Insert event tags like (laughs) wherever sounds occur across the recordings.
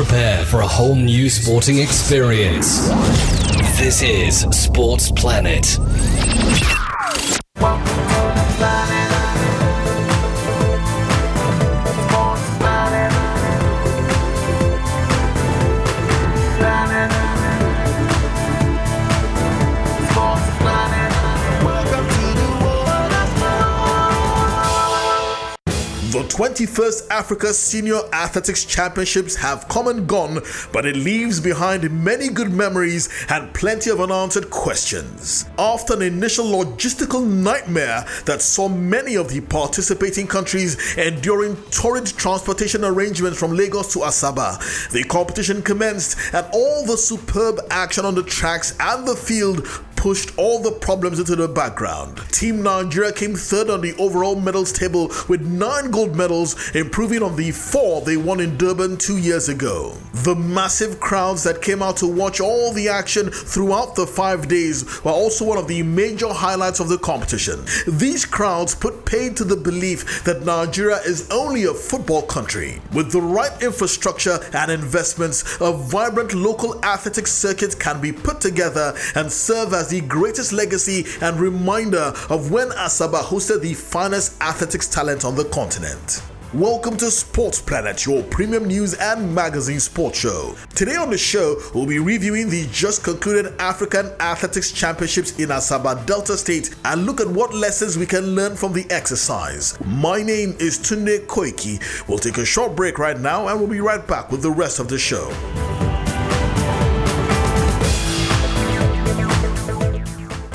Prepare for a whole new sporting experience. This is Sports Planet. 21st Africa Senior Athletics Championships have come and gone, but it leaves behind many good memories and plenty of unanswered questions. After an initial logistical nightmare that saw many of the participating countries enduring torrid transportation arrangements from Lagos to Asaba, the competition commenced and all the superb action on the tracks and the field pushed all the problems into the background. Team Nigeria came third on the overall medals table with nine gold medals, improving on the four they won in Durban two years ago. The massive crowds that came out to watch all the action throughout the five days were also one of the major highlights of the competition. These crowds put paid to the belief that Nigeria is only a football country. With the right infrastructure and investments, a vibrant local athletics circuit can be put together and serve as the greatest legacy and reminder of when Asaba hosted the finest athletics talent on the continent. Welcome to Sports Planet, your premium news and magazine sports show. Today on the show, we'll be reviewing the just concluded African Athletics Championships in Asaba Delta State and look at what lessons we can learn from the exercise. My name is Tunde Koiki. We'll take a short break right now and we'll be right back with the rest of the show.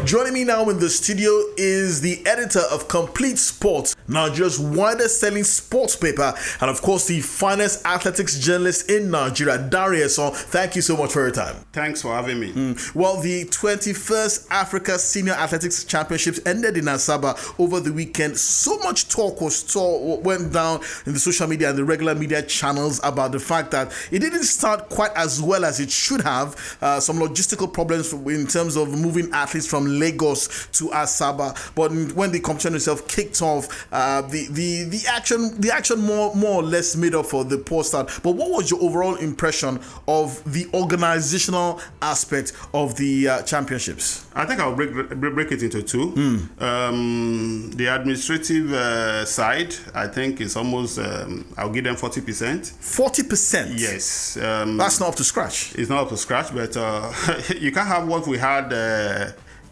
Joining me now in the studio is the editor of Complete Sports, Nigeria's widest selling sports paper, and of course, the finest athletics journalist in Nigeria, Dare Esan. So, thank you so much for your time. Thanks for having me. Mm. Well, the 21st Africa Senior Athletics Championships ended in Asaba over the weekend. So much talk was talk, went down in the social media and the regular media channels about the fact that it didn't start quite as well as it should have. Uh, some logistical problems in terms of moving athletes from Lagos to Asaba. But when the competition itself kicked off, uh, the the the action the action more more or less made up for the poor start. But what was your overall impression of the organizational aspect of the uh, championships? I think I'll break break it into two. Hmm. Um, the administrative uh, side, I think, is almost. Um, I'll give them forty percent. Forty percent. Yes. Um, That's not up to scratch. it's not up to scratch, but uh, (laughs) you can't have what we had.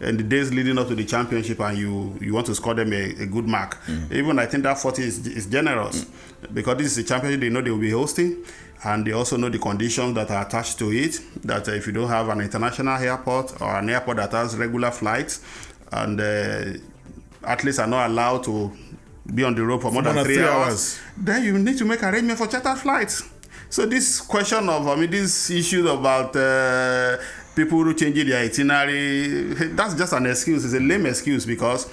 In the days leading up to the championship, and you you want to score them a, a good mark. Even I think that 40 is, is generous because this is a championship they know they will be hosting, and they also know the conditions that are attached to it. That uh, if you don't have an international airport or an airport that has regular flights, and uh, athletes are not allowed to be on the road for more than than three, three hours, hours. then you need to make arrangement for charter flights. So this question of, I mean, this issue about uh, people who changing their itinerary, that's just an excuse. It's a lame excuse because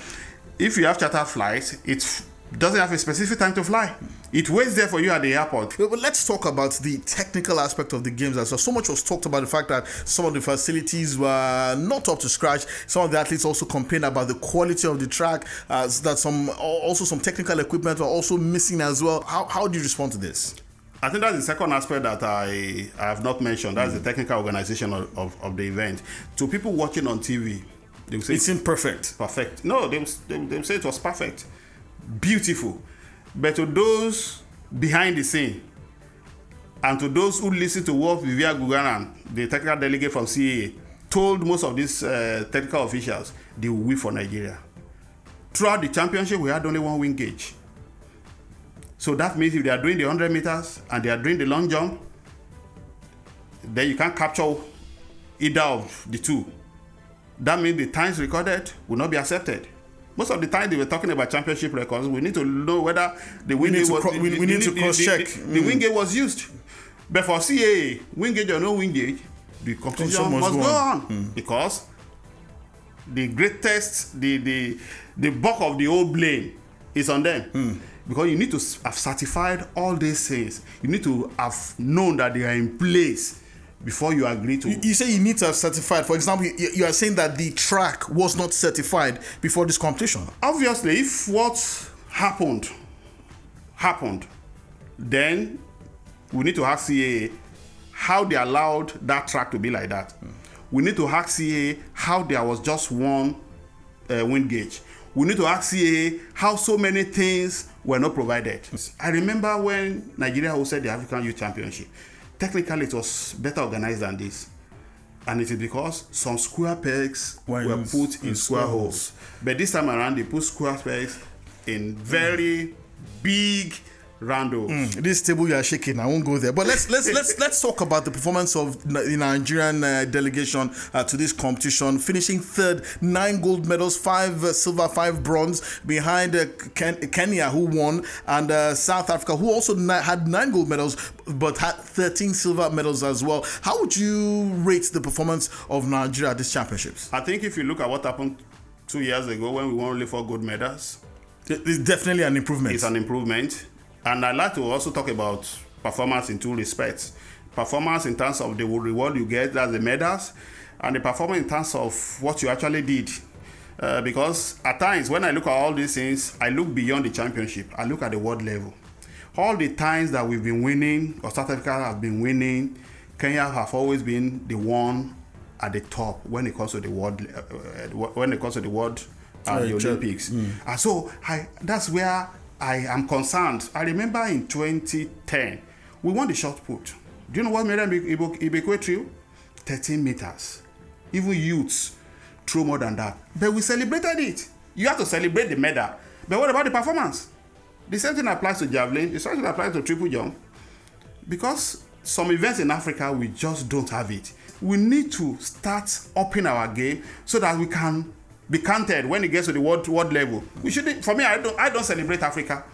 if you have charter flights, it doesn't have a specific time to fly. It waits there for you at the airport. But let's talk about the technical aspect of the games as well. So much was talked about the fact that some of the facilities were not up to scratch. Some of the athletes also complained about the quality of the track. Uh, that some also some technical equipment were also missing as well. How, how do you respond to this? I think that's the second aspect that I, I have not mentioned. That's the technical organization of, of, of the event. To people watching on TV, they will say It's imperfect. perfect. No, they will, they, will- they will say it was perfect, beautiful. But to those behind the scene, and to those who listen to what Vivia Gugaran, the technical delegate from CAA, told most of these uh, technical officials, they will win for Nigeria. Throughout the championship, we had only one wing gauge. So that means if they are doing the 100 meters and they are doing the long jump, then you can't capture either of the two. That means the times recorded will not be accepted. Most of the time they were talking about championship records. We need to know whether the wing need gauge to was cro- we- the- we the- need to the- cross-check. The, the, the wing gauge was used. But for CAA, wing gauge or no wing gauge, the competition must, must go go on because the greatest, the the the bulk of the whole blame is on them. Because you need to have certified all these things. You need to have known that they are in place before you agree to. You say you need to have certified. For example, you, you are saying that the track was not certified before this competition. obviously if what happened happened then we need to ask CAA how they allowed that track to be like that. We need to ask CA how there was just one uh, wind gauge. We need to ask CA how so many things were not provided. I remember when Nigeria hosted the African Youth Championship. Technically, it was better organized than this. And it is because some square pegs Were were put in, square square holes. But this time around, they put square pegs in very big round holes. This table you are shaking. I won't go there. But let's let's let's let's talk about the performance of the Nigerian uh, delegation uh, to this competition, finishing third, nine gold medals, five uh, silver, five bronze, behind uh, Ken- Kenya who won, and uh, South Africa who also ni- had nine gold medals but had 13 silver medals as well. How would you rate the performance of Nigeria at these championships? I think if you look at what happened two years ago when we won only four gold medals, It's definitely an improvement. it's an improvement. And I'd like to also talk about performance in two respects. Performance in terms of the reward you get, that's the medals, and the performance in terms of what you actually did. Uh, because at times when I look at all these things, I look beyond the championship. I look at the world level. All the times that we've been winning, or South Africa have been winning, Kenya have always been the one at the top when it comes to the world. Uh, uh, when it comes to the world and the. Olympics. And so I, that's where I am concerned. I remember in 2010, we won the shot put. Do you know what Miriam Ibe- Ibekwe threw? 13 meters. Even youths threw more than that. But we celebrated it. You have to celebrate the medal. But what about the performance? The same thing applies to javelin. The same thing applies to triple jump. Because some events in Africa, we just don't have it. We need to start upping our game so that we can be counted when it gets to the world, world level. We should. For me, I don't. I don't celebrate Africa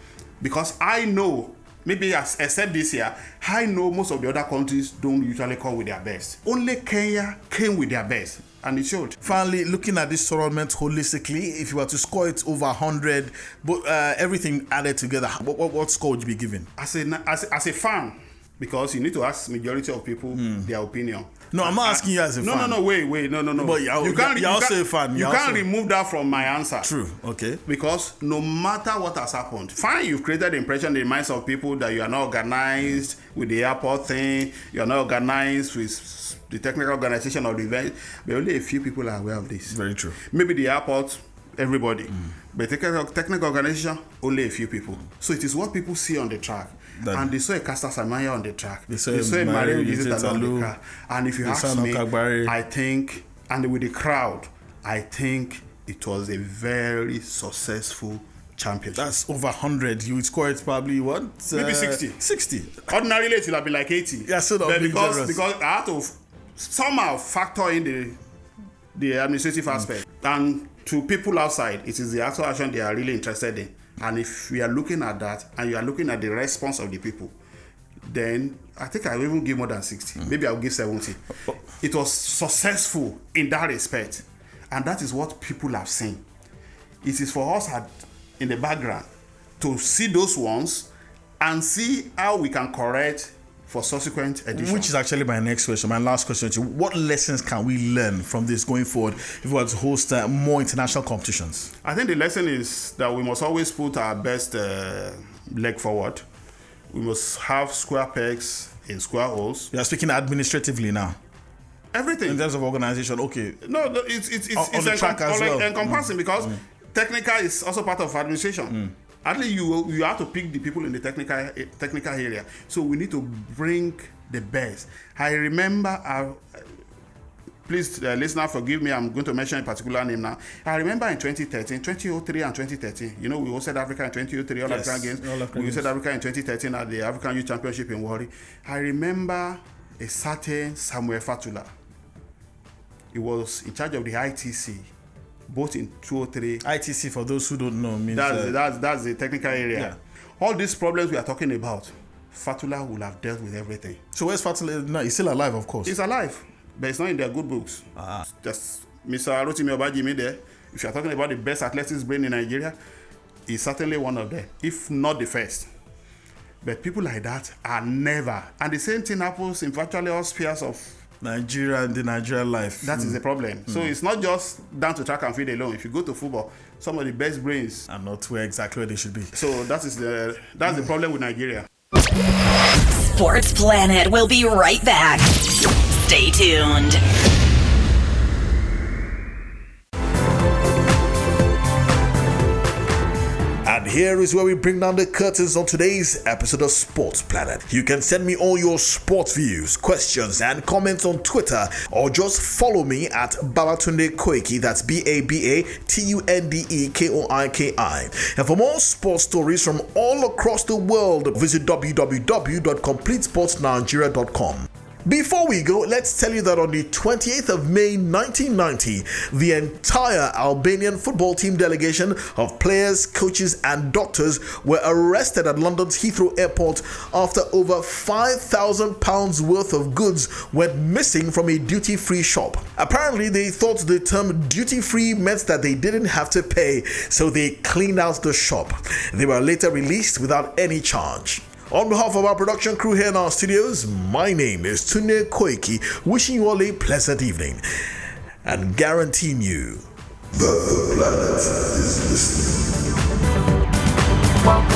because I know. Maybe as, except this year, I know most of the other countries don't usually come with their best. Only Kenya came with their best, and it showed. Finally, looking at this tournament holistically, if you were to score it over 100, but uh, everything added together, what, what, what score would you be given? As a as, as a fan, because you need to ask majority of people their opinion. No, I'm not asking you as a no, fan. No, no, no, wait, wait, no, no, no. But you're- you're you also can't- a fan, You can't remove that from my answer. True. Okay. Because no matter what has happened, fine, you've created the impression in the minds of people that you are not organized with the airport thing, you are not organized with the technical organization of the event, but only a few people are aware of this. Very true. Maybe the airport, everybody. Mm. But technical, technical organization, only a few people. So it is what people see on the track. That- and they saw a Caster Semenya on the track. They saw they saw a Mario Ugita on the track. And if you ask me, Nokagbare. I think, and with the crowd, I think it was a very successful championship. That's over 100. You would score it probably what? Maybe Uh, 60. 60. Ordinarily, it would have been like 80. Yeah, so that would be because, generous. because I had to f- somehow factor in the the administrative aspect. And to people outside, it is the actual action they are really interested in. And if we are looking at that and you are looking at the response of the people, then I think I will even give more than 60. Hmm. Maybe I'll give 70. It was successful in that respect. And that is what people have seen. It is for us at, in the background to see those ones and see how we can correct for subsequent editions. Which is actually my next question, my last question to you. What lessons can we learn from this going forward if we were to host uh, more international competitions? I think the lesson is that we must always put our best uh, leg forward. We must have square pegs in square holes. We are speaking administratively now. Everything. In terms of organization, okay. No, no it's it's it's, On- on it's the encom- track as well. encompassing because technical is also part of administration. At least you you have to pick the people in the technical technical area. So we need to bring the best. I remember. I, please, uh, listener, forgive me. I'm going to mention a particular name now. I remember in 2013, 2003, and 2013. You know, we hosted Africa in 2003, All Yes, African Games. All African we hosted Games. Africa in 2013 at the African Youth Championship in Warri. I remember a certain Samuel Fatula. He was in charge of the ITC, both in 203 ITC, for those who don't know, means that's, uh, that's, that's the technical area. Yeah. All these problems we are talking about, Fatula will have dealt with everything. so. Where's Fatula? No, he's still alive, of course. He's alive, but it's not in their good books. Ah. Just Mr. Rotimi Obajimi there. If you're talking about the best athletics brain in Nigeria, he's certainly one of them, if not the first. But people like that are never. And the same thing happens in virtually all spheres of Nigeria and the Nigerian life. that is the problem. So it's not just down to track and field alone. If you go to football, some of the best brains. and not where exactly where they should be. So that is the that's the problem with Nigeria. Sports Planet will be right back. Stay tuned. Here is where we bring down the curtains on today's episode of Sports Planet. You can send me all your sports views, questions, and comments on Twitter, or just follow me at Babatunde Koiki. That's B A B A T U N D E K O I K I. And for more sports stories from all across the world, visit www.completesportsnigeria.com. Before we go, let's tell you that on the 28th of May 1990, the entire Albanian football team delegation of players, coaches, and doctors were arrested at London's Heathrow Airport after over £5,000 worth of goods went missing from a duty free shop. Apparently, they thought the term duty free meant that they didn't have to pay, so they cleaned out the shop. They were later released without any charge. On behalf of our production crew here in our studios, my name is Tunde Koiki, wishing you all a pleasant evening and guaranteeing you the planet is listening.